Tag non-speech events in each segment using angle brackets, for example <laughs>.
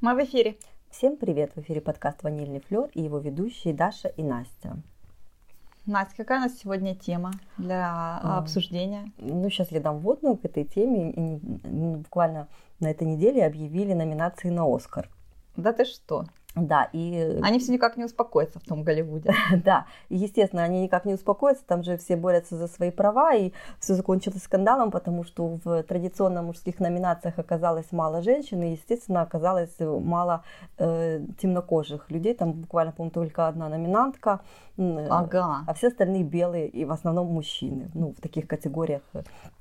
Мы в эфире. Всем привет! В эфире подкаст «Ванильный флер» и его ведущие Даша и Настя. Настя, какая у нас сегодня тема для а, обсуждения? Ну, сейчас я дам вводную к этой теме. И, ну, буквально на этой неделе объявили номинации на «Оскар». Да ты что? Да, и... Они все никак не успокоятся в том Голливуде. <laughs> да, и, естественно, они никак не успокоятся, там же все борются за свои права, и все закончилось скандалом, потому что в традиционно мужских номинациях оказалось мало женщин, и, естественно, оказалось мало э, темнокожих людей, там буквально, по-моему, только одна номинантка, ага. а все остальные белые, и в основном мужчины, ну, в таких категориях.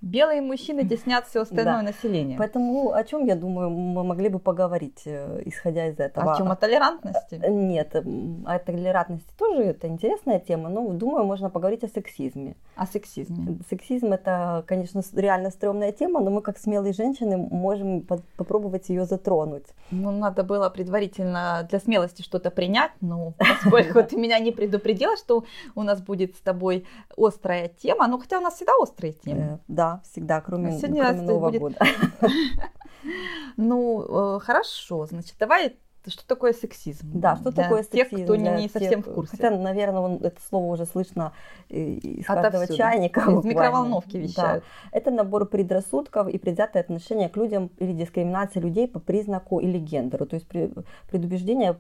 Белые мужчины теснят все остальное да. население. Поэтому о чем, я думаю, мы могли бы поговорить, э, исходя из этого. О чем? О толерантности? Э, нет, о толерантности тоже это интересная тема, но думаю, можно поговорить о сексизме. О сексизме. Сексизм это, конечно, реально стрёмная тема, но мы как смелые женщины можем попробовать ее затронуть. Ну, надо было предварительно для смелости что-то принять, но поскольку ты меня не предупредила, что у нас будет с тобой острая тема, ну хотя у нас всегда острые темы. Э, да, всегда, кроме, кроме Нового года. <laughs> Ну, э, хорошо, значит, давай что такое сексизм? Да, что для такое сексизм? Тех, кто не, не совсем в курсе. Хотя, наверное, он, это слово уже слышно из каждого Отовсюду. чайника. Из буквально. микроволновки вещают. Да. Это набор предрассудков и предвзятое отношение к людям или дискриминация людей по признаку или гендеру. То есть предубеждение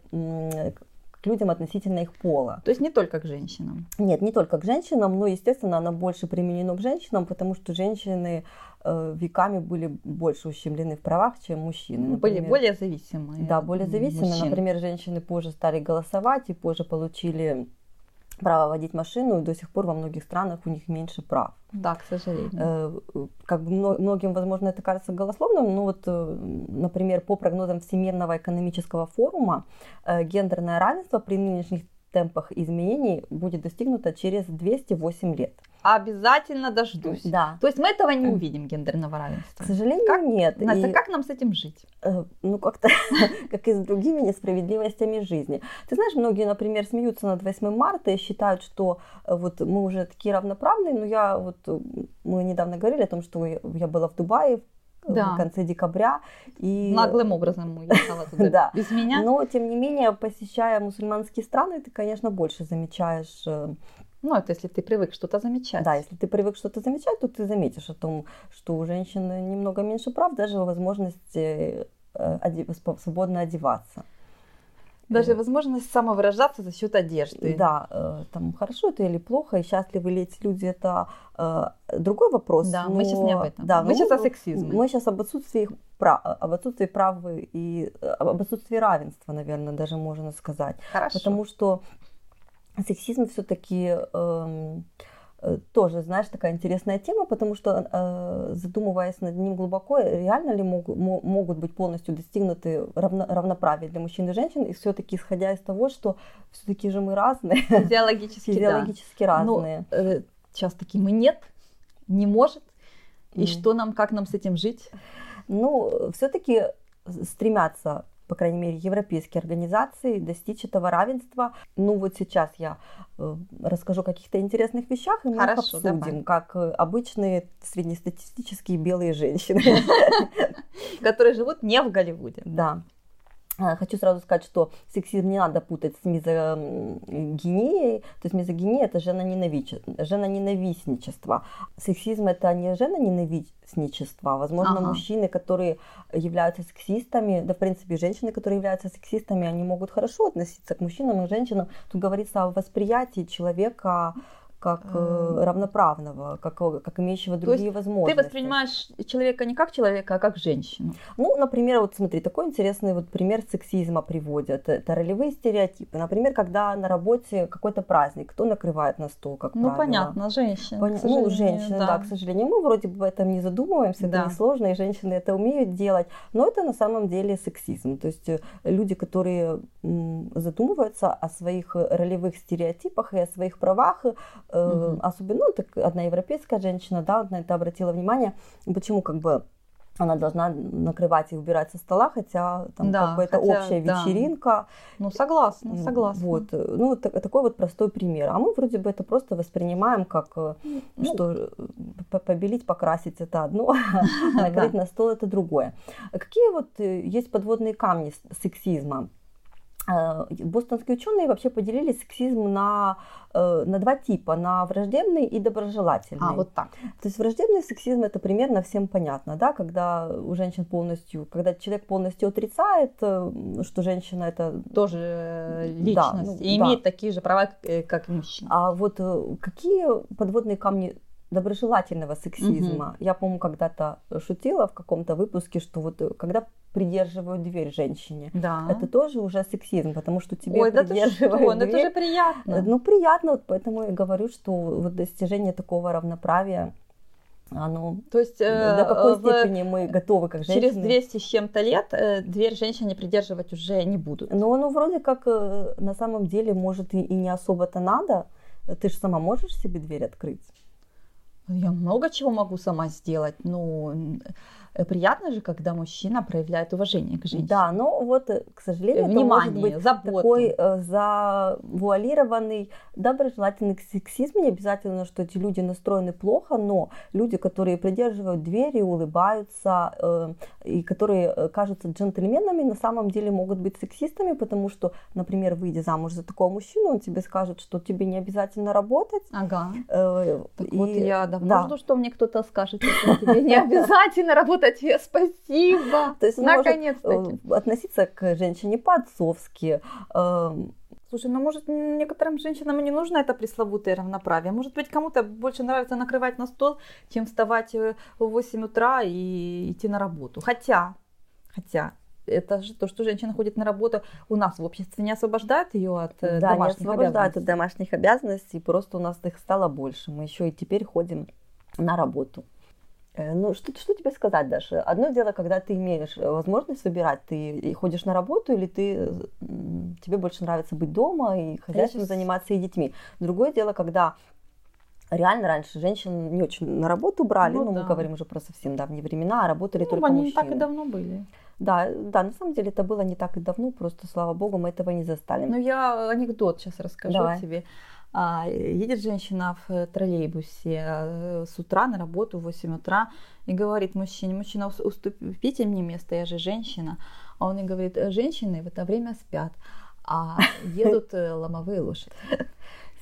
к людям относительно их пола. То есть не только к женщинам? Нет, не только к женщинам, но, естественно, оно больше применено к женщинам, потому что женщины э, веками были больше ущемлены в правах, чем мужчины. Например. Были более зависимые. Да, более зависимые. Мужчин. Например, женщины позже стали голосовать и позже получили право водить машину, и до сих пор во многих странах у них меньше прав. Да, к сожалению. Э, как бы многим, возможно, это кажется голословным, но вот, э, например, по прогнозам Всемирного экономического форума, э, гендерное равенство при нынешних темпах изменений будет достигнуто через 208 лет обязательно дождусь. Да. То есть мы этого не увидим, гендерного равенства. К сожалению, как? нет. Настя, и... как нам с этим жить? Э, ну, как-то, <laughs> как и с другими несправедливостями жизни. Ты знаешь, многие, например, смеются над 8 марта и считают, что э, вот мы уже такие равноправные, но я вот, э, мы недавно говорили о том, что я была в Дубае, да. в конце декабря. И... Наглым образом уехала туда <laughs> да. без меня. Но, тем не менее, посещая мусульманские страны, ты, конечно, больше замечаешь ну, это если ты привык что-то замечать. Да, если ты привык что-то замечать, то ты заметишь о том, что у женщин немного меньше прав, даже возможности э, свободно одеваться. Даже возможность самовыражаться за счет одежды. Да, э, там хорошо это или плохо, и счастливы ли эти люди, это э, другой вопрос. Да, но... мы сейчас не об этом. Да, мы сейчас о сексизме. Мы сейчас об отсутствии прав, об отсутствии прав и об отсутствии равенства, наверное, даже можно сказать. Хорошо. Потому что сексизм все-таки э, тоже, знаешь, такая интересная тема, потому что, э, задумываясь над ним глубоко, реально ли мог, могут быть полностью достигнуты равно, равноправие для мужчин и женщин, и все-таки исходя из того, что все-таки же мы разные. Физиологически, <laughs> Физиологически да. разные. Но, э, сейчас таки мы нет, не может. И mm. что нам, как нам с этим жить? Ну, все-таки стремятся по крайней мере, европейские организации достичь этого равенства. Ну вот сейчас я э, расскажу о каких-то интересных вещах, и мы Хорошо, их обсудим, давай. как э, обычные среднестатистические белые женщины. <laughs> Которые живут не в Голливуде. Да. А, хочу сразу сказать, что сексизм не надо путать с мизогинией. То есть мизогиния это женоненавистничество. Сексизм это не женоненавистничество. Возможно, ага. мужчины, которые являются сексистами, да в принципе женщины, которые являются сексистами, они могут хорошо относиться к мужчинам и женщинам. Тут говорится о восприятии человека как э, равноправного, как, как имеющего другие То есть возможности. Ты воспринимаешь человека не как человека, а как женщину. Ну, например, вот смотри, такой интересный вот пример сексизма приводят. Это ролевые стереотипы. Например, когда на работе какой-то праздник, кто накрывает на стол, как ну, правило. понятно, женщина. Пон... Ну, женщины, да. да, к сожалению. Мы вроде бы об этом не задумываемся, да. это несложно, и женщины это умеют делать. Но это на самом деле сексизм. То есть э, люди, которые задумываются о своих ролевых стереотипах и о своих правах, Угу. Особенно, ну, так одна европейская женщина, да, вот на это обратила внимание. Почему как бы она должна накрывать и убирать со стола, хотя там да, как бы это хотя, общая да. вечеринка. Ну согласна, согласна. Вот, ну такой вот простой пример. А мы вроде бы это просто воспринимаем как, ну, что побелить, покрасить это одно, <laughs> <laughs> накрыть на стол это другое. Какие вот э, есть подводные камни сексизма? Э, бостонские ученые вообще поделили сексизм на, э, на два типа, на враждебный и доброжелательный. А, вот так. То есть враждебный сексизм это примерно всем понятно, да, когда у женщин полностью, когда человек полностью отрицает, э, что женщина это... Тоже личность да, ну, и да. имеет такие же права, как и мужчина. А вот какие подводные камни доброжелательного сексизма. Угу. Я, по-моему, когда-то шутила в каком-то выпуске, что вот э, когда придерживают дверь женщине, да. это тоже уже сексизм, потому что тебе Ой, придерживают да дверь. Это же приятно. Ну, приятно, вот поэтому я говорю, что вот достижение такого равноправия оно, То есть до какой в, степени мы готовы как женщины? Через 200 с чем-то лет э, дверь женщине придерживать уже не будут. Ну, оно вроде как э, на самом деле может и, и не особо-то надо. Ты же сама можешь себе дверь открыть. Я много чего могу сама сделать. Э, приятно же, когда мужчина проявляет уважение к женщине. Да, но вот, э, к сожалению, Внимание, это может быть заботу. такой э, завуалированный доброжелательный сексизм. Не обязательно, что эти люди настроены плохо, но люди, которые придерживают двери, улыбаются э, и которые э, кажутся джентльменами, на самом деле могут быть сексистами, потому что, например, выйдя замуж за такого мужчину, он тебе скажет, что тебе не обязательно работать. Ага. Э, так и... вот я давно да. жду, что мне кто-то скажет, что тебе не обязательно работать круто, тебе спасибо. <laughs> То есть Наконец-таки. относиться к женщине по-отцовски. Эм, Слушай, ну может некоторым женщинам и не нужно это пресловутое равноправие. Может быть кому-то больше нравится накрывать на стол, чем вставать э, в 8 утра и идти на работу. Хотя, хотя, это же то, что женщина ходит на работу, у нас в обществе не освобождает ее от э, да, домашних не освобождает от домашних обязанностей, просто у нас их стало больше. Мы еще и теперь ходим на работу. Э, ну, что, что тебе сказать, Даша? Одно дело, когда ты имеешь э, возможность выбирать, ты ходишь на работу или ты, тебе больше нравится быть дома и хозяйством сейчас... заниматься и детьми. Другое дело, когда реально раньше женщин не очень на работу брали, ну, ну да. мы говорим уже про совсем давние времена, а работали ну, только они мужчины. не так и давно были. Да, да, на самом деле это было не так и давно, просто, слава богу, мы этого не застали. Ну, я анекдот сейчас расскажу Давай. тебе. А, едет женщина в троллейбусе э, с утра на работу в 8 утра и говорит мужчине, мужчина, уступите мне место, я же женщина. А он ей говорит, женщины в это время спят, а <laughs> едут э, ломовые лошади.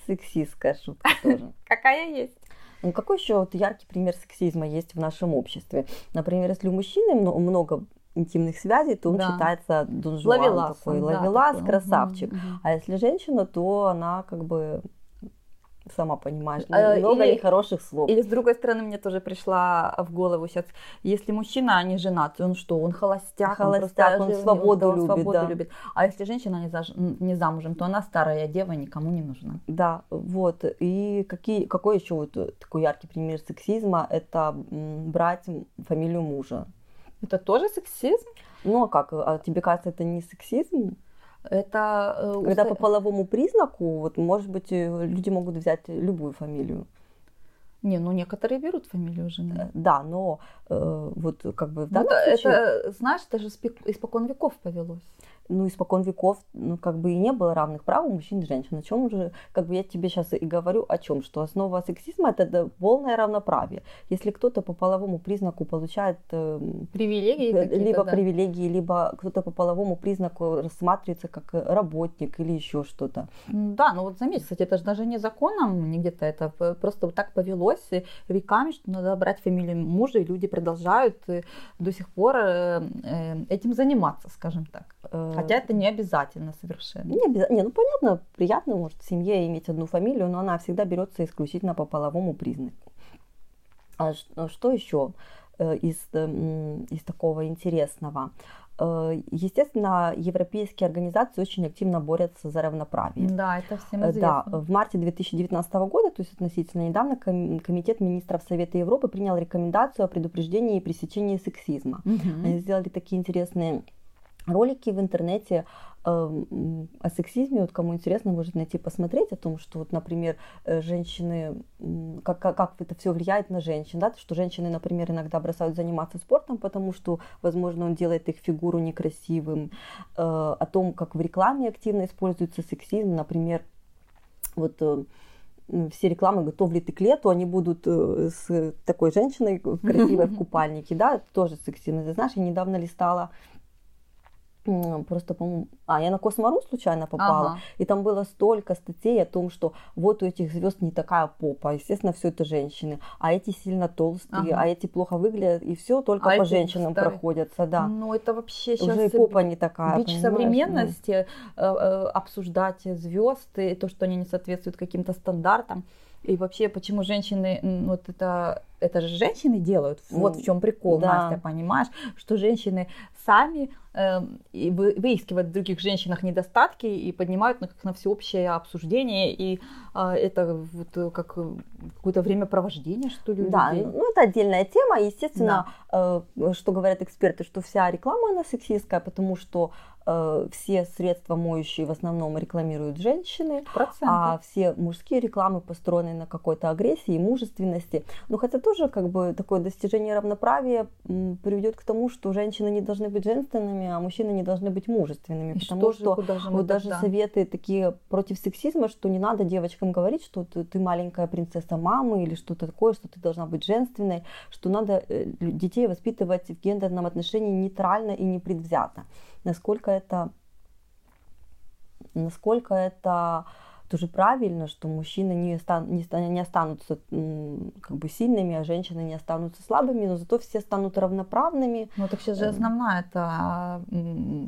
Сексистская шутка тоже. <laughs> Какая есть. Ну, какой еще вот яркий пример сексизма есть в нашем обществе? Например, если у мужчины много интимных связей, то он да. считается донжуан ловелас, такой, да, ловелас, такой. красавчик. Угу, угу. А если женщина, то она как бы сама понимаешь, а, много или, нехороших слов. Или с другой стороны, мне тоже пришла в голову сейчас, если мужчина не женат, он что, он холостяк, холостяк он, он свободу, любит, свободу да. любит. А если женщина не, заж... не замужем, то она старая дева, никому не нужна. Да, вот. И какие, какой еще вот такой яркий пример сексизма, это брать фамилию мужа. Это тоже сексизм? Ну а как? А тебе кажется, это не сексизм? Это э, когда по половому признаку, вот может быть, э, люди могут взять любую фамилию. Не, ну некоторые берут фамилию жены. Э, да, но э, вот как бы в данном ну, случае... Это, знаешь, это же испокон веков повелось ну, испокон веков, ну, как бы и не было равных прав у мужчин и женщин. О чем уже, как бы я тебе сейчас и говорю о чем, что основа сексизма это полное равноправие. Если кто-то по половому признаку получает э, привилегии, либо да. привилегии, либо кто-то по половому признаку рассматривается как работник или еще что-то. Да, ну вот заметь, кстати, это же даже не законом, не где-то это просто вот так повелось веками, что надо брать фамилию мужа, и люди продолжают э, до сих пор э, этим заниматься, скажем так. Хотя это не обязательно совершенно. Не обязательно. Не, ну понятно, приятно, может, в семье иметь одну фамилию, но она всегда берется исключительно по половому признаку. А что еще э, из, эм, из такого интересного? Э, естественно, европейские организации очень активно борются за равноправие. Да, это всем э, известно. Да, в марте 2019 года, то есть относительно недавно, Комитет министров Совета Европы принял рекомендацию о предупреждении и пресечении сексизма. Угу. Они сделали такие интересные ролики в интернете эм, о сексизме, вот кому интересно, может найти, посмотреть о том, что вот, например, э, женщины, как, как, как это все влияет на женщин, да, что женщины, например, иногда бросают заниматься спортом, потому что, возможно, он делает их фигуру некрасивым, э, о том, как в рекламе активно используется сексизм, например, вот э, все рекламы «Готов ли ты к лету», они будут с такой женщиной красивой в <laughs> купальнике, да, тоже сексизм. Ты знаешь, я недавно листала просто, по-моему, а, я на Космору случайно попала, ага. и там было столько статей о том, что вот у этих звезд не такая попа, естественно, все это женщины, а эти сильно толстые, ага. а эти плохо выглядят, и все только а по женщинам старые. проходятся, да. Ну, это вообще сейчас... Уже и попа не такая, Бич современности, ну. обсуждать звезд, и то, что они не соответствуют каким-то стандартам, и вообще, почему женщины, вот это, это же женщины делают, вот в чем прикол, да. Настя, понимаешь, что женщины сами э, выискивают в других женщинах недостатки и поднимают их на всеобщее обсуждение, и э, это вот как какое-то времяпровождение, что ли, Да, людей. ну это отдельная тема, естественно, да. э, что говорят эксперты, что вся реклама, она сексистская, потому что Э, все средства моющие в основном рекламируют женщины, Проценты. а все мужские рекламы построены на какой-то агрессии и мужественности. Но хотя тоже как бы такое достижение равноправия приведет к тому, что женщины не должны быть женственными, а мужчины не должны быть мужественными. И потому что, что же вот даже советы такие против сексизма, что не надо девочкам говорить, что ты, ты маленькая принцесса мамы или что-то такое, что ты должна быть женственной, что надо э, детей воспитывать в гендерном отношении нейтрально и непредвзято насколько это, насколько это тоже правильно, что мужчины не, стан, не, не останутся как бы сильными, а женщины не останутся слабыми, но зато все станут равноправными. Ну так сейчас же основная это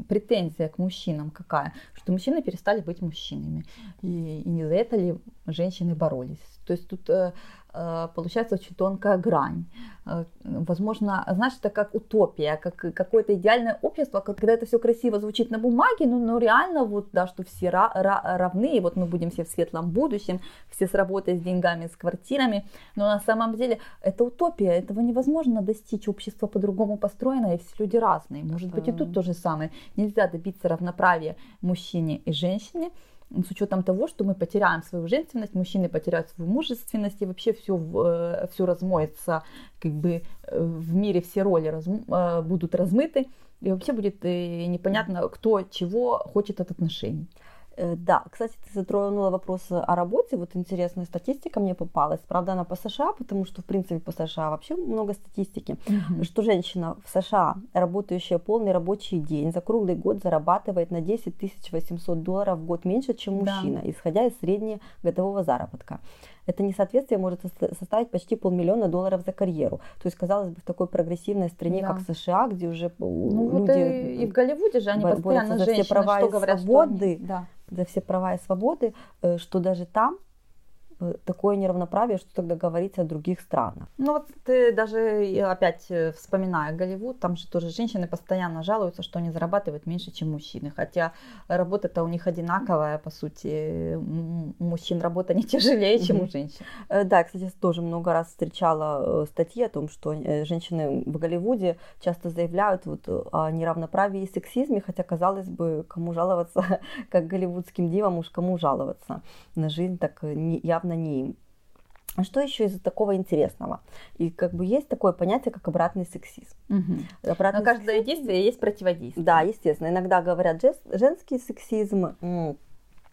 претензия к мужчинам какая, что мужчины перестали быть мужчинами, и, и не за это ли женщины боролись. То есть тут э, Э, получается очень тонкая грань. Э, возможно, знаешь, это как утопия, как какое-то идеальное общество, когда это все красиво звучит на бумаге, но, но реально вот, да, что все равны, и вот мы будем все в светлом будущем, все с работой, с деньгами, с квартирами, но на самом деле это утопия, этого невозможно достичь, общество по-другому построено, и все люди разные. Может быть, и тут то же самое. Нельзя добиться равноправия мужчине и женщине, с учетом того, что мы потеряем свою женственность, мужчины потеряют свою мужественность, и вообще все, э, все размоется, как бы э, в мире все роли раз, э, будут размыты, и вообще будет непонятно, кто чего хочет от отношений. Э, да, кстати, ты затронула вопрос о работе. Вот интересная статистика мне попалась. Правда, она по США, потому что, в принципе, по США вообще много статистики, mm-hmm. что женщина в США, работающая полный рабочий день, за круглый год зарабатывает на 10 800 долларов в год меньше, чем мужчина, да. исходя из среднегодового заработка. Это несоответствие может составить почти полмиллиона долларов за карьеру. То есть, казалось бы, в такой прогрессивной стране, да. как США, где уже ну, люди... Вот и, и в Голливуде же они постоянно за женщины, все права что и говорят, свободы, они... да. за все права и свободы, э, что даже там такое неравноправие, что тогда говорить о других странах. Ну вот ты даже опять э, вспоминая Голливуд, там же тоже женщины постоянно жалуются, что они зарабатывают меньше, чем мужчины, хотя работа-то у них одинаковая, по сути, у мужчин работа не <laughs> тяжелее, чем у женщин. Э, да, кстати, тоже много раз встречала статьи о том, что женщины в Голливуде часто заявляют вот о неравноправии и сексизме, хотя, казалось бы, кому жаловаться, <laughs> как голливудским дивам, уж кому жаловаться на жизнь, так явно явно не им. А что еще из такого интересного? И как бы есть такое понятие, как обратный сексизм. Угу. Обратный На каждое сексизм, действие есть противодействие. Да, естественно. Иногда говорят женский сексизм.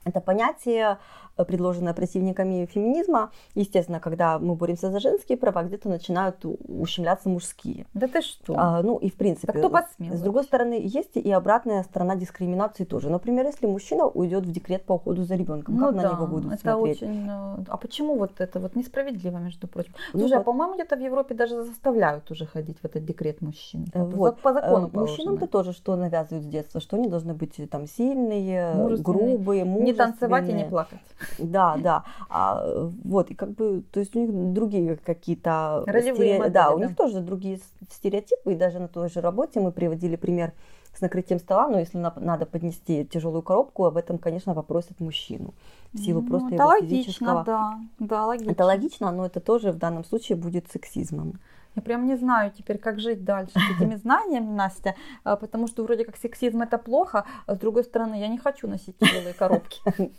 Это понятие предложенная противниками феминизма. Естественно, когда мы боремся за женские права, где-то начинают ущемляться мужские. Да ты что? А, ну и в принципе. Да кто посмел? С другой стороны, есть и обратная сторона дискриминации тоже. Например, если мужчина уйдет в декрет по уходу за ребенком, ну, как да, на него будут это смотреть? Очень... Э, а почему вот это вот несправедливо, между прочим? Ну, Слушай, вот. а по-моему, где-то в Европе даже заставляют уже ходить в этот декрет мужчин. Э, вот. По закону Мужчинам-то тоже что навязывают с детства, что они должны быть там сильные, грубые, мужественные. Не танцевать и не плакать. Да, да. А, вот, и как бы, то есть у них другие какие-то... Стере... Модели, да, у да. них тоже другие стереотипы, и даже на той же работе мы приводили пример с накрытием стола, но если надо поднести тяжелую коробку, об этом, конечно, попросят мужчину. В силу ну, просто это его логично, физического... да, да, логично. Это логично, но это тоже в данном случае будет сексизмом. Я прям не знаю теперь, как жить дальше с этими знаниями, Настя, а, потому что вроде как сексизм это плохо, а с другой стороны, я не хочу носить тяжелые коробки. <laughs>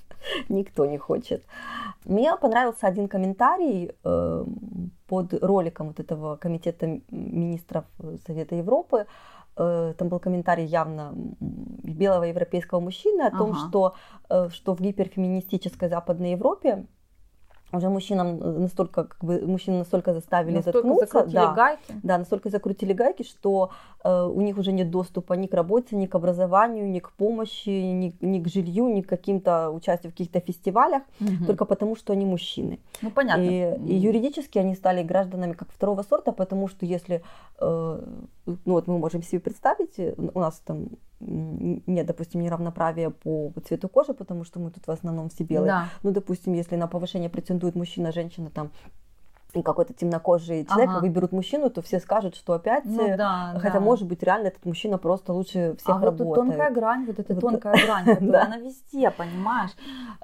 Никто не хочет. Мне понравился один комментарий э, под роликом вот этого комитета министров Совета Европы. Э, там был комментарий явно белого европейского мужчины о том, ага. что, э, что в гиперфеминистической Западной Европе уже мужчинам э, настолько, как бы, мужчин настолько заставили настолько заткнуться. закрутили да, гайки. Да, настолько закрутили гайки, что э, у них уже нет доступа ни к работе, ни к образованию, ни к помощи, ни, ни к жилью, ни к каким-то участию в каких-то фестивалях, угу. только потому, что они мужчины. Ну, понятно. И, и юридически они стали гражданами как второго сорта, потому что если, э, ну вот мы можем себе представить, у нас там нет, допустим, неравноправия по цвету кожи, потому что мы тут в основном все белые. Да. Ну, допустим, если на повышение претендует мужчина, женщина там какой-то темнокожий человек, ага. выберут мужчину, то все скажут, что опять, ну, э, да, хотя да. может быть реально этот мужчина просто лучше всех а работает. вот тонкая грань, вот эта вот тонкая <laughs> грань, она везде, понимаешь?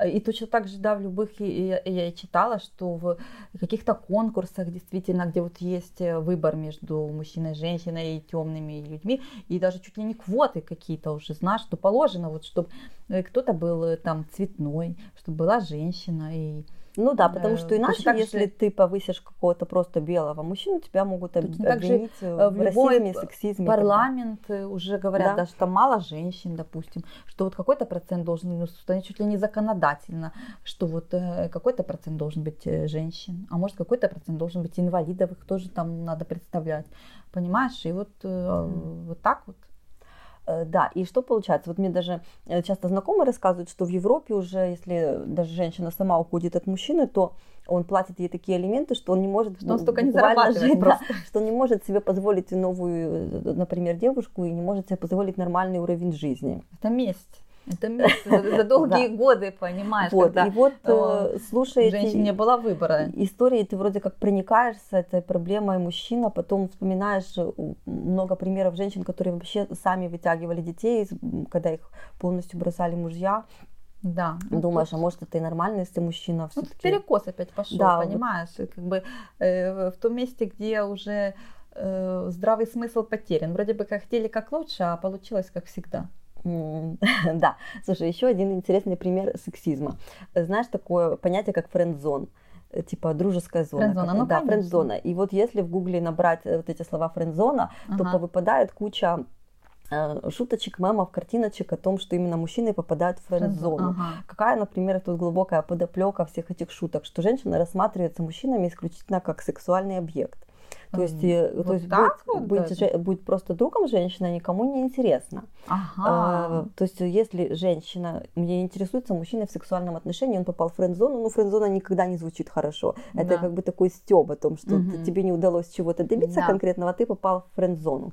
И точно так же, да, в любых, я, я читала, что в каких-то конкурсах действительно, где вот есть э, выбор между мужчиной и женщиной, и темными людьми, и даже чуть ли не квоты какие-то уже, знаешь, что положено, вот чтобы э, кто-то был там цветной, чтобы была женщина, и ну да, потому что иначе, так если же... ты повысишь какого-то просто белого мужчину, тебя могут об... обвинить в, в расизме, сексизме. Парламент уже говорят, да. да, что мало женщин, допустим, что вот какой-то процент должен, ну, чуть ли не законодательно, что вот э, какой-то процент должен быть э, женщин, а может какой-то процент должен быть инвалидов, их тоже там надо представлять, понимаешь? И вот, mm. вот так вот. Э, да, и что получается? Вот мне даже э, часто знакомые рассказывают, что в Европе уже, если даже женщина сама уходит от мужчины, то он платит ей такие элементы, что он не может что он столько не зарабатывает жить, просто. Да, что он не может себе позволить новую, э, например, девушку и не может себе позволить нормальный уровень жизни. Это месть. Это за, за <laughs> долгие да. годы, понимаешь, вот, когда и вот, э, слушай, у женщин не было выбора. Истории ты вроде как проникаешься этой проблемой мужчина, потом вспоминаешь э, много примеров женщин, которые вообще сами вытягивали детей, когда их полностью бросали мужья. Да. Думаешь, тут... а может это и нормально, если мужчина все таки перекос опять пошел, да, понимаешь, вот... как бы э, в том месте, где уже э, здравый смысл потерян. Вроде бы как хотели как лучше, а получилось как всегда. <laughs> Да, слушай, еще один интересный пример сексизма. Знаешь такое понятие, как френд-зон? типа дружеская зона. Френдзона, ну, да, френдзона. И вот если в гугле набрать э, вот эти слова френдзона, ага. то повыпадает куча э, шуточек, мемов, картиночек о том, что именно мужчины попадают в френд-зону. Ага. Какая, например, тут глубокая подоплека всех этих шуток, что женщина рассматривается мужчинами исключительно как сексуальный объект. То есть, э, вот то есть будет, вот быть, же, будет просто другом женщина никому не интересно. Ага. А, то есть если женщина, мне интересуется мужчина в сексуальном отношении, он попал в френд-зону, ну френд-зона никогда не звучит хорошо. Это да. как бы такой стёб о том, что угу. тебе не удалось чего-то добиться да. конкретного, а ты попал в френд-зону.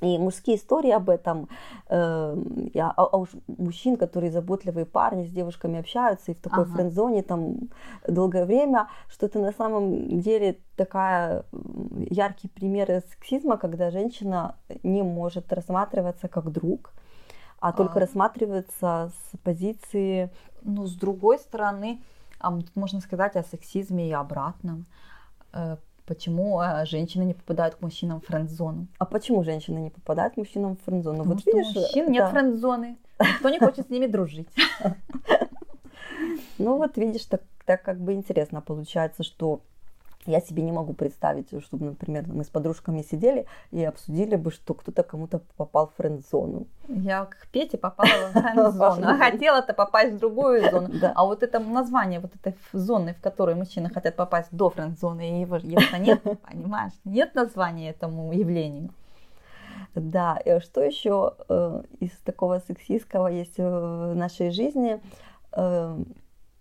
И мужские истории об этом, э, а, а уж мужчин, которые заботливые парни с девушками общаются и в такой ага. френд-зоне там долгое время, что это на самом деле такая яркий пример сексизма, когда женщина не может рассматриваться как друг, а, а. только рассматривается с позиции... Ну, с другой стороны, можно сказать о сексизме и обратном. Э, Почему э, женщины не попадают к мужчинам в френд-зону? А почему женщины не попадают к мужчинам в френд-зону? Потому вот что видишь, мужчин да. нет френд-зоны. Никто не хочет с ними дружить. <laughs> Ну вот видишь, так, так как бы интересно получается, что я себе не могу представить, чтобы, например, мы с подружками сидели и обсудили бы, что кто-то кому-то попал в френд-зону. Я к Пете попала в френд-зону, а хотела-то попасть в другую зону. А вот это название вот этой зоны, в которой мужчины хотят попасть до френд-зоны, его нет, понимаешь? Нет названия этому явлению. Да, и что еще э, из такого сексистского есть в нашей жизни? Э,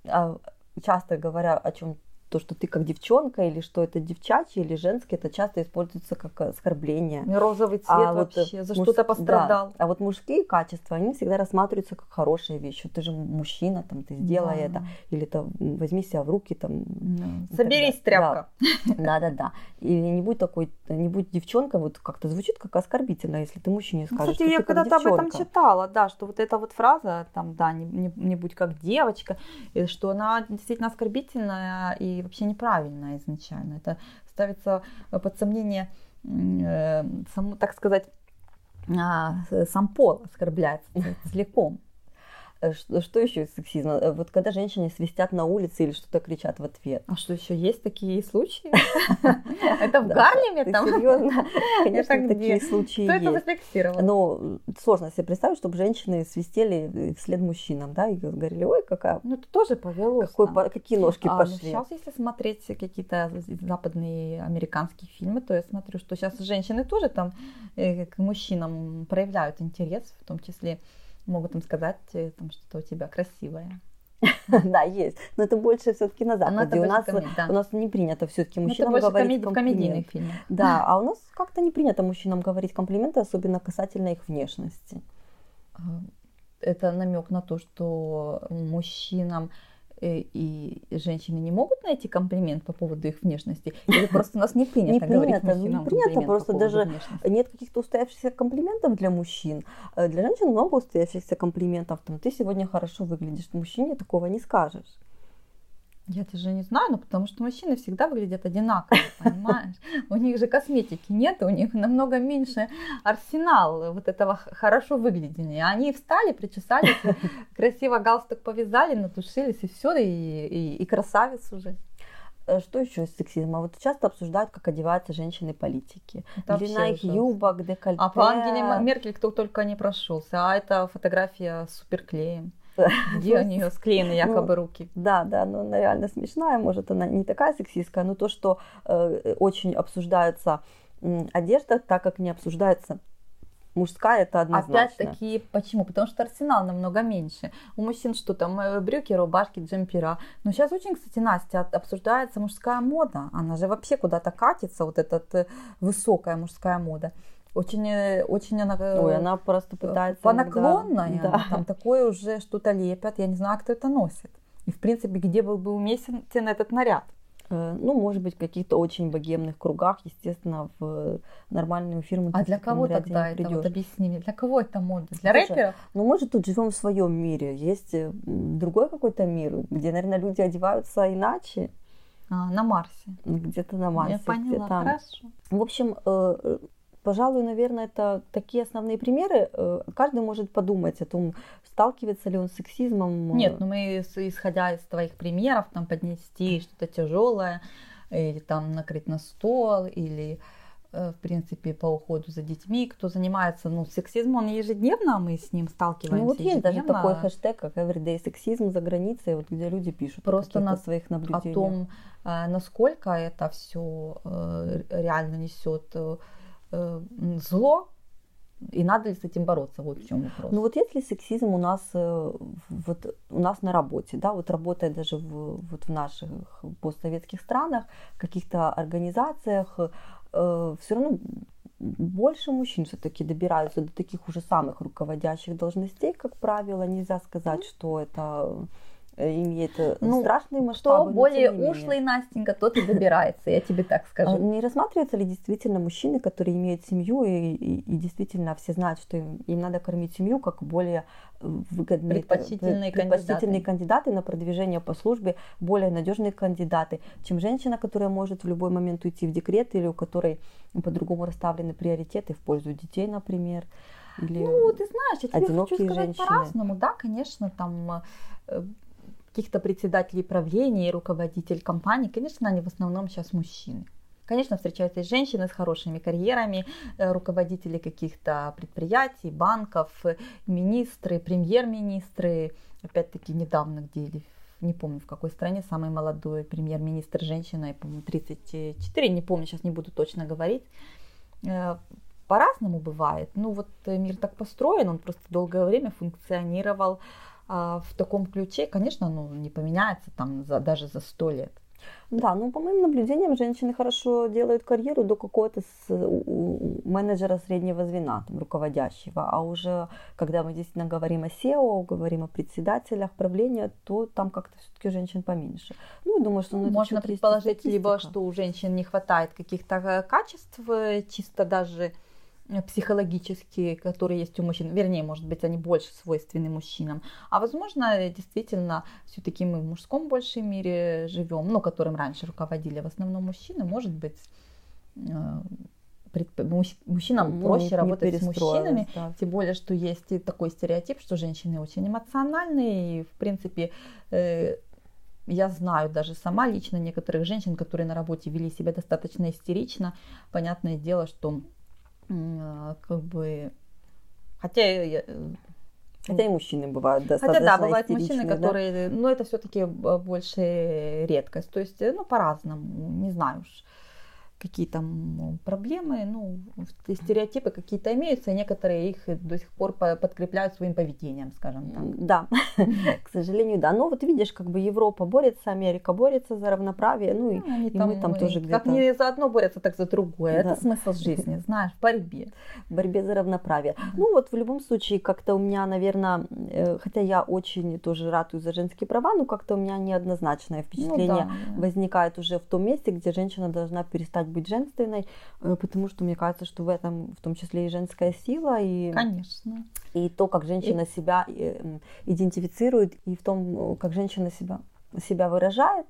а, часто говоря о чем то, что ты как девчонка, или что это девчачье, или женское, это часто используется как оскорбление. Розовый цвет а вообще, вот за муж... что-то пострадал. Да. А вот мужские качества, они всегда рассматриваются как хорошая вещь. Ты же мужчина, там, ты сделай да. это, или там, возьми себя в руки. Там, да. Соберись, тряпка. Да-да-да. И не будь такой, не будь девчонка, вот как-то звучит как оскорбительно, если ты мужчине ну, скажешь, Кстати, я когда-то об этом читала, да, что вот эта вот фраза, там, да, не, не, не будь как девочка, что она действительно оскорбительная и вообще неправильно изначально. Это ставится под сомнение, э, сам, так сказать, а, сам пол оскорбляется <laughs> целиком. Э, что, что еще из сексизма? Э, вот когда женщины свистят на улице или что-то кричат в ответ. А что еще есть такие случаи? <laughs> Это в Гарлеме там? Серьезно? <laughs> Конечно, такие случаи Кто это зафиксировал? Но сложно себе представить, чтобы женщины свистели вслед мужчинам, да, и говорили, ой, какая... Ну, это тоже повелось. Какие ножки а, пошли. Сейчас, если смотреть какие-то западные американские фильмы, то я смотрю, что сейчас женщины тоже там э, к мужчинам проявляют интерес, в том числе могут им сказать, э, там, что у тебя красивое. <laughs> Да, есть. Но это больше все-таки на Западе. У нас, у нас не принято все-таки мужчинам говорить в комедийных фильмах. Да, <laughs> а у нас как-то не принято мужчинам говорить комплименты, особенно касательно их внешности. А, это намек на то, что мужчинам и женщины не могут найти комплимент по поводу их внешности? Или просто у нас не принято не говорить принято, мужчинам Не принято, просто даже внешности? нет каких-то устоявшихся комплиментов для мужчин. Э, для женщин много устоявшихся комплиментов. Там, ты сегодня хорошо выглядишь. Мужчине такого не скажешь. Я даже не знаю, но потому что мужчины всегда выглядят одинаково, <laughs> понимаешь? У них же косметики нет, у них намного меньше арсенал вот этого хорошо выглядения. Они встали, причесались, <laughs> красиво галстук повязали, натушились, и все, и, и, и красавец уже. Э, что еще из сексизма? Вот часто обсуждают, как одеваются женщины-политики. Длина их юбок, декольте. А по Ангеле Меркель кто только не прошелся. А это фотография с суперклеем. Где у нее <laughs> склеены якобы ну, руки? Да, да, но она реально смешная, может, она не такая сексистская, но то, что э, очень обсуждается э, одежда, так как не обсуждается мужская это однозначно. Опять-таки, почему? Потому что арсенал намного меньше. У мужчин что там, э, брюки, рубашки, джемпера. Но сейчас очень, кстати, Настя, обсуждается мужская мода. Она же вообще куда-то катится, вот эта э, высокая мужская мода очень, э, очень она... Э, Ой, она просто пытается... По наклонной, да. там такое уже что-то лепят, я не знаю, кто это носит. И, в принципе, где был бы уместен этот наряд? Э, ну, может быть, в каких-то очень богемных кругах, естественно, в нормальную фирму. А для кого тогда это? Вот объясни мне, для кого это мода? Для Слушай, рэперов? Ну, мы же тут живем в своем мире. Есть другой какой-то мир, где, наверное, люди одеваются иначе. А, на Марсе. Где-то на Марсе. Я поняла, хорошо. В общем, Пожалуй, наверное, это такие основные примеры. Э, каждый может подумать о том, сталкивается ли он с сексизмом. Нет, ну мы, исходя из твоих примеров, там поднести что-то тяжелое, или там накрыть на стол, или э, в принципе, по уходу за детьми, кто занимается, ну, сексизмом, он ежедневно, мы с ним сталкиваемся. Ну, вот есть даже такой хэштег, как everyday сексизм за границей, вот где люди пишут Просто на своих наблюдениях. О том, э, насколько это все реально несет э, зло, и надо ли с этим бороться? Вот в чем вопрос. Ну вот если сексизм у нас э, вот у нас на работе, да, вот работая даже в, вот в наших постсоветских странах, каких-то организациях, э, все равно больше мужчин все-таки добираются до таких уже самых руководящих должностей, как правило. Нельзя сказать, что это Э, имеет э, ну, страшные масштабы. Кто более ушлый, Настенька, тот и добирается, я тебе так скажу. А не рассматриваются ли действительно мужчины, которые имеют семью, и, и, и действительно все знают, что им, им надо кормить семью, как более э, выгодные предпочтительные, предпочтительные кандидаты. кандидаты на продвижение по службе, более надежные кандидаты, чем женщина, которая может в любой момент уйти в декрет или у которой по-другому расставлены приоритеты в пользу детей, например. Или ну, ты знаешь, я тебе хочу сказать по-разному, да, конечно, там каких-то председателей правления руководителей компаний, конечно, они в основном сейчас мужчины. Конечно, встречаются и женщины с хорошими карьерами, э, руководители каких-то предприятий, банков, министры, премьер-министры. Опять-таки недавно, где или не помню в какой стране, самый молодой премьер-министр женщина, я помню, 34, не помню, сейчас не буду точно говорить. Э, по-разному бывает. Ну вот мир так построен, он просто долгое время функционировал а в таком ключе, конечно, ну, не поменяется там за, даже за сто лет. Да, ну по моим наблюдениям, женщины хорошо делают карьеру до какого-то менеджера среднего звена, там, руководящего. А уже когда мы действительно говорим о SEO, говорим о председателях правления, то там как-то все-таки женщин поменьше. Ну, думаю, что ну, можно предположить либо, что у женщин не хватает каких-то э, качеств, э, чисто даже психологические, которые есть у мужчин. Вернее, может быть, они больше свойственны мужчинам. А возможно, действительно, все-таки мы в мужском большей мире живем, ну, которым раньше руководили в основном мужчины, может быть, э, мужчинам ну, проще не, работать не с мужчинами, да. тем более, что есть и такой стереотип, что женщины очень эмоциональные, и, в принципе, э, я знаю даже сама лично некоторых женщин, которые на работе вели себя достаточно истерично. Понятное дело, что э, как бы, хотя я, э, Хотя и мужчины бывают достаточно Хотя да, бывают мужчины, да? которые, но это все-таки больше редкость. То есть, ну, по-разному, не знаю уж какие там проблемы, ну, стереотипы какие-то имеются, и некоторые их до сих пор подкрепляют своим поведением, скажем так. Да, <laughs> к сожалению, да. Но вот видишь, как бы Европа борется, Америка борется за равноправие, ну и, ну, и там, мы там тоже где-то... Как не за одно борются, так за другое. Да. Это смысл жизни, <laughs> знаешь, в борьбе. В борьбе за равноправие. Ну вот в любом случае, как-то у меня, наверное, э, хотя я очень тоже ратую за женские права, но как-то у меня неоднозначное впечатление ну, да, возникает уже в том месте, где женщина должна перестать перестать быть женственной, э, потому что мне кажется, что в этом в том числе и женская сила, и, Конечно. и то, как женщина и... себя э, идентифицирует, и в том, как женщина себя, себя выражает,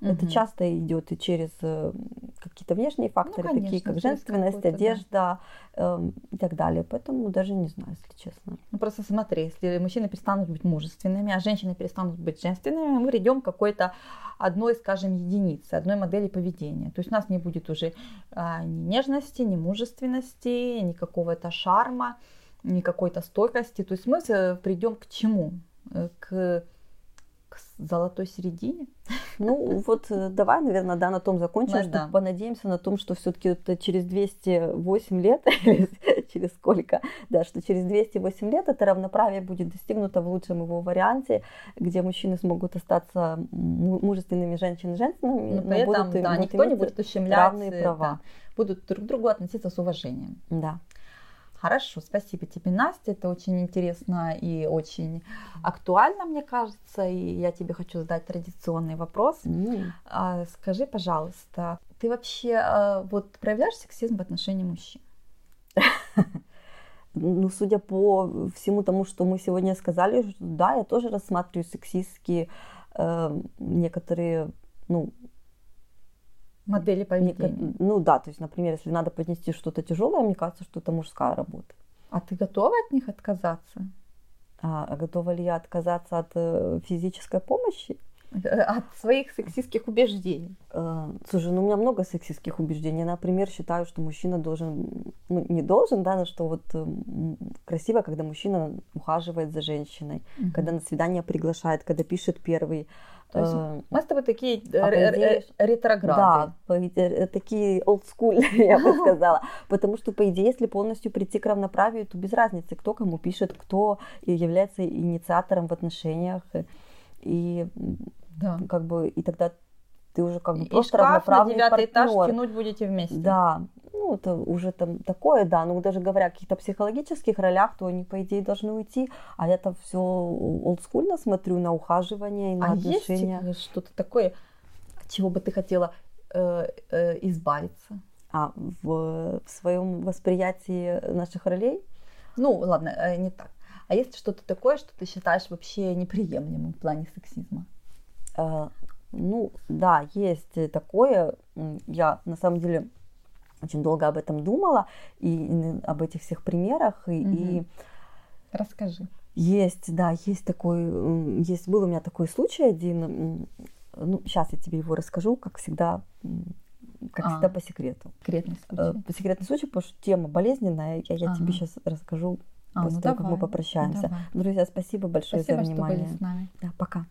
Угу. Это часто идет и через э, какие-то внешние факторы, ну, конечно, такие как женственность, одежда да. э, и так далее. Поэтому даже не знаю, если честно. Ну просто смотри, если мужчины перестанут быть мужественными, а женщины перестанут быть женственными, мы придем к какой-то одной, скажем, единицы, одной модели поведения. То есть у нас не будет уже а, ни нежности, ни мужественности, ни какого-то шарма, ни какой-то стойкости. То есть мы придем к чему? Э, к золотой середине. <laughs> Ну вот э, давай, наверное, да, на том закончим, да, что да. понадеемся на том, что все-таки вот через 208 лет, <laughs> через сколько, да, что через 208 лет это равноправие будет достигнуто в лучшем его варианте, где мужчины смогут остаться мужественными, женщины женственными, но, но при этом, будут, да, никто не будет ущемлять, равные права. Да, будут друг к другу относиться с уважением. Да. Хорошо, спасибо тебе, Настя. Это очень интересно и очень актуально, мне кажется. И я тебе хочу задать традиционный вопрос. Mm. Скажи, пожалуйста, ты вообще а, вот проявляешь сексизм в отношении мужчин? <laughs> Ну, судя по всему тому, что мы сегодня сказали, да, я тоже рассматриваю сексистские э, некоторые, ну, модели поведения. Ну да, то есть, например, если надо поднести что-то тяжелое, мне кажется, что это мужская работа. А ты готова от них отказаться? А, а готова ли я отказаться от э, физической помощи? Э, от своих сексистских убеждений. Э, слушай, ну у меня много сексистских убеждений. Например, считаю, что мужчина должен, ну не должен, да, но что вот э, красиво, когда мужчина ухаживает за женщиной, угу. когда на свидание приглашает, когда пишет первый то есть э, мы с тобой такие а идее, ретрограды. Да, такие олдскуль, <laughs> я бы сказала. Потому что, по идее, если полностью прийти к равноправию, то без разницы, кто кому пишет, кто является инициатором в отношениях. И да. как бы и тогда ты уже как бы и просто равноправный на девятый партнер. этаж тянуть будете вместе. Да, ну, это уже там такое, да, но даже говоря о каких-то психологических ролях, то они, по идее, должны уйти, а я там все олдскульно смотрю на ухаживание и на а отношения. есть что-то такое, от чего бы ты хотела э, э, избавиться? А в, в своем восприятии наших ролей? Ну, ладно, э, не так. А есть что-то такое, что ты считаешь вообще неприемлемым в плане сексизма? Э, ну, да, есть такое. Я на самом деле очень долго об этом думала и, и об этих всех примерах и, угу. и расскажи. Есть, да, есть такой, есть был у меня такой случай один. Ну, сейчас я тебе его расскажу, как всегда, как а, всегда по секрету. Секретный э, случай. По секретный случай, потому что тема болезненная. Я, я ага. тебе сейчас расскажу а, после ну того, давай, как мы попрощаемся. Давай. Друзья, спасибо большое спасибо, за внимание. Что были с нами. Да, пока.